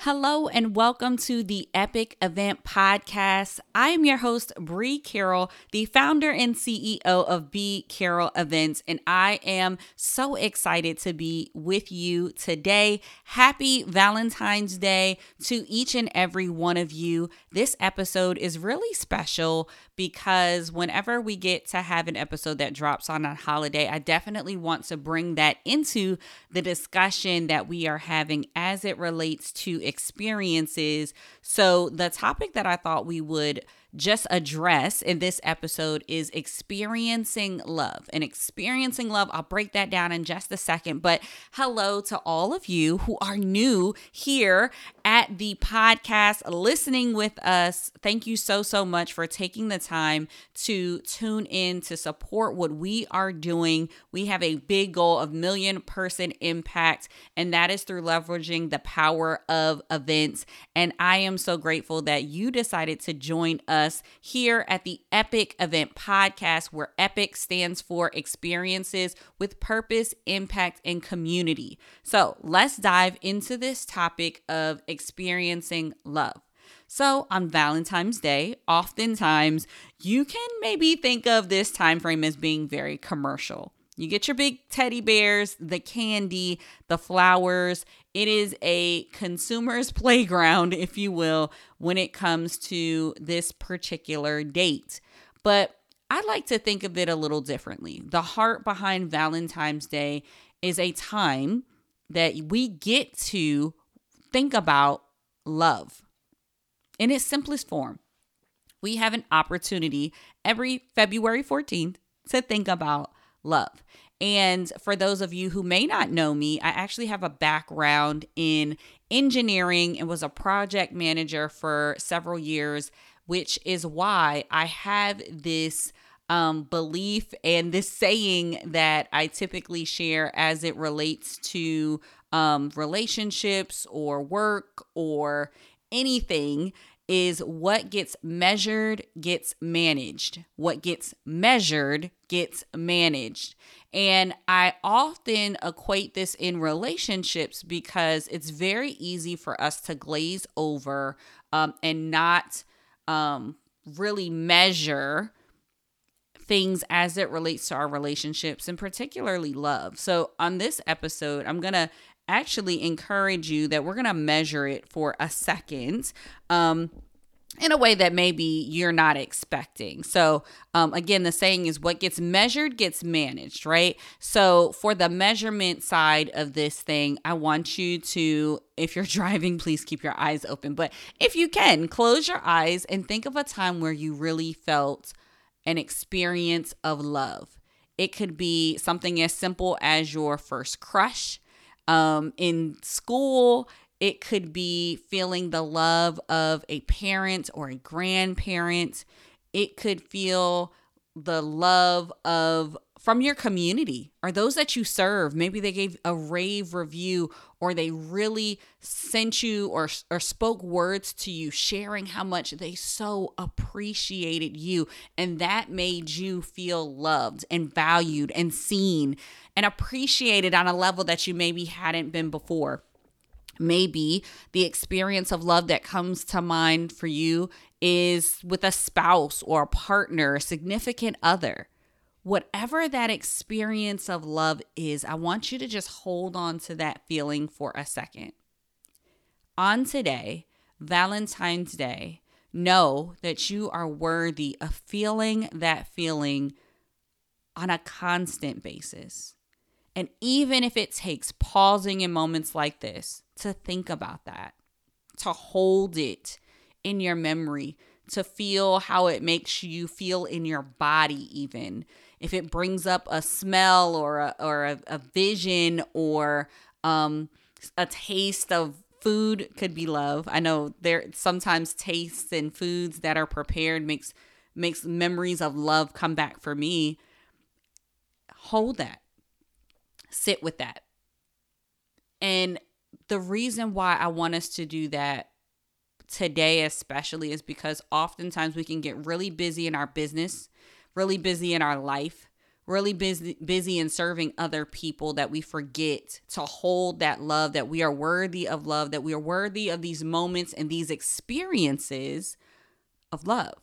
Hello and welcome to the Epic Event Podcast. I am your host, Bree Carroll, the founder and CEO of B Carroll Events, and I am so excited to be with you today. Happy Valentine's Day to each and every one of you. This episode is really special because whenever we get to have an episode that drops on a holiday, I definitely want to bring that into the discussion that we are having as it relates to experiences. So, the topic that I thought we would just address in this episode is experiencing love. And experiencing love, I'll break that down in just a second. But hello to all of you who are new here at the podcast, listening with us. Thank you so, so much for taking the time to tune in to support what we are doing. We have a big goal of million person impact, and that is through leveraging the power of events. And I am so grateful that you decided to join us here at the Epic Event Podcast, where EPIC stands for Experiences with Purpose, Impact, and Community. So let's dive into this topic of experiencing love. So on Valentine's Day, oftentimes you can maybe think of this time frame as being very commercial. You get your big teddy bears, the candy, the flowers. It is a consumer's playground, if you will, when it comes to this particular date. But I like to think of it a little differently. The heart behind Valentine's Day is a time that we get to think about love in its simplest form. We have an opportunity every February 14th to think about love. And for those of you who may not know me, I actually have a background in engineering and was a project manager for several years, which is why I have this um, belief and this saying that I typically share as it relates to um, relationships or work or anything is what gets measured gets managed. What gets measured gets managed. And I often equate this in relationships because it's very easy for us to glaze over um, and not um, really measure things as it relates to our relationships and particularly love. So, on this episode, I'm going to actually encourage you that we're going to measure it for a second. Um, in a way that maybe you're not expecting. So, um, again, the saying is what gets measured gets managed, right? So, for the measurement side of this thing, I want you to, if you're driving, please keep your eyes open. But if you can, close your eyes and think of a time where you really felt an experience of love. It could be something as simple as your first crush um, in school. It could be feeling the love of a parent or a grandparent. It could feel the love of from your community or those that you serve. Maybe they gave a rave review or they really sent you or, or spoke words to you, sharing how much they so appreciated you. And that made you feel loved and valued and seen and appreciated on a level that you maybe hadn't been before. Maybe the experience of love that comes to mind for you is with a spouse or a partner, a significant other whatever that experience of love is, I want you to just hold on to that feeling for a second. On today, Valentine's Day, know that you are worthy of feeling that feeling on a constant basis. And even if it takes pausing in moments like this to think about that, to hold it in your memory, to feel how it makes you feel in your body, even if it brings up a smell or a, or a, a vision or um, a taste of food could be love. I know there sometimes tastes and foods that are prepared makes makes memories of love come back for me. Hold that. Sit with that. And the reason why I want us to do that today, especially, is because oftentimes we can get really busy in our business, really busy in our life, really busy busy in serving other people that we forget to hold that love that we are worthy of love that we are worthy of these moments and these experiences of love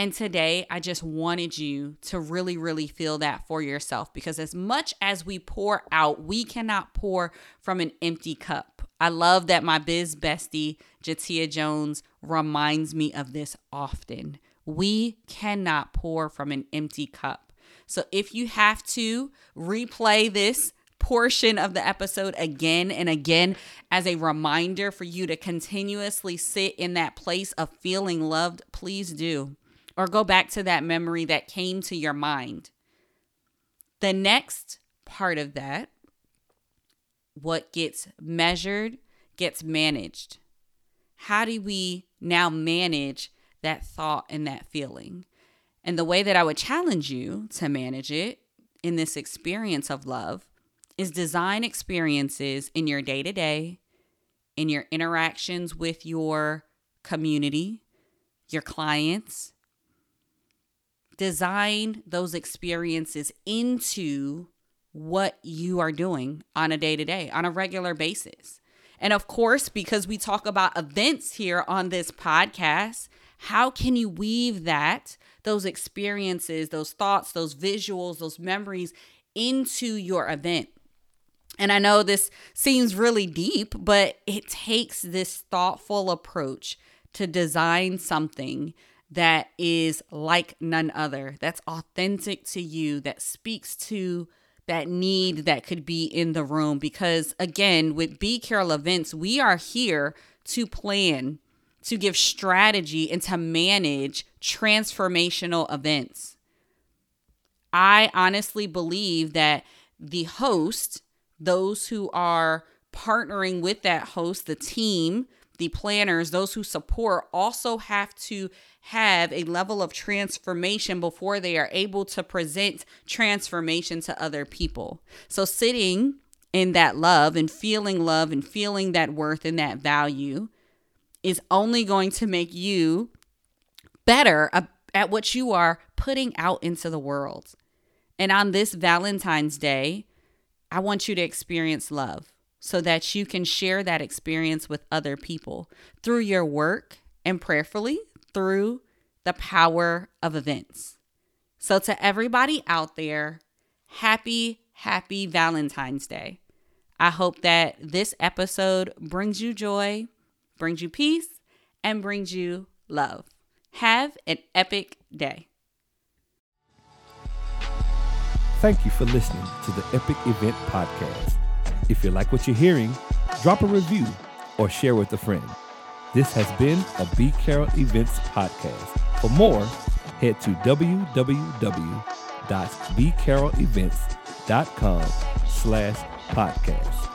and today, I just wanted you to really, really feel that for yourself because as much as we pour out, we cannot pour from an empty cup. I love that my biz bestie, Jatia Jones, reminds me of this often. We cannot pour from an empty cup. So if you have to replay this portion of the episode again and again as a reminder for you to continuously sit in that place of feeling loved, please do or go back to that memory that came to your mind. The next part of that, what gets measured, gets managed. How do we now manage that thought and that feeling? And the way that I would challenge you to manage it in this experience of love is design experiences in your day to day, in your interactions with your community, your clients, design those experiences into what you are doing on a day to day, on a regular basis. And of course, because we talk about events here on this podcast, how can you weave that, those experiences, those thoughts, those visuals, those memories into your event? And I know this seems really deep, but it takes this thoughtful approach to design something that is like none other, that's authentic to you, that speaks to that need that could be in the room. Because again, with B Carroll events, we are here to plan, to give strategy, and to manage transformational events. I honestly believe that the host, those who are partnering with that host, the team, the planners, those who support also have to have a level of transformation before they are able to present transformation to other people. So, sitting in that love and feeling love and feeling that worth and that value is only going to make you better at what you are putting out into the world. And on this Valentine's Day, I want you to experience love so that you can share that experience with other people through your work and prayerfully through the power of events. So, to everybody out there, happy, happy Valentine's Day. I hope that this episode brings you joy, brings you peace, and brings you love. Have an epic day. Thank you for listening to the Epic Event Podcast. If you like what you're hearing, drop a review or share with a friend. This has been a B Carroll Events podcast. For more, head to www.bcarrollevents.com slash podcast.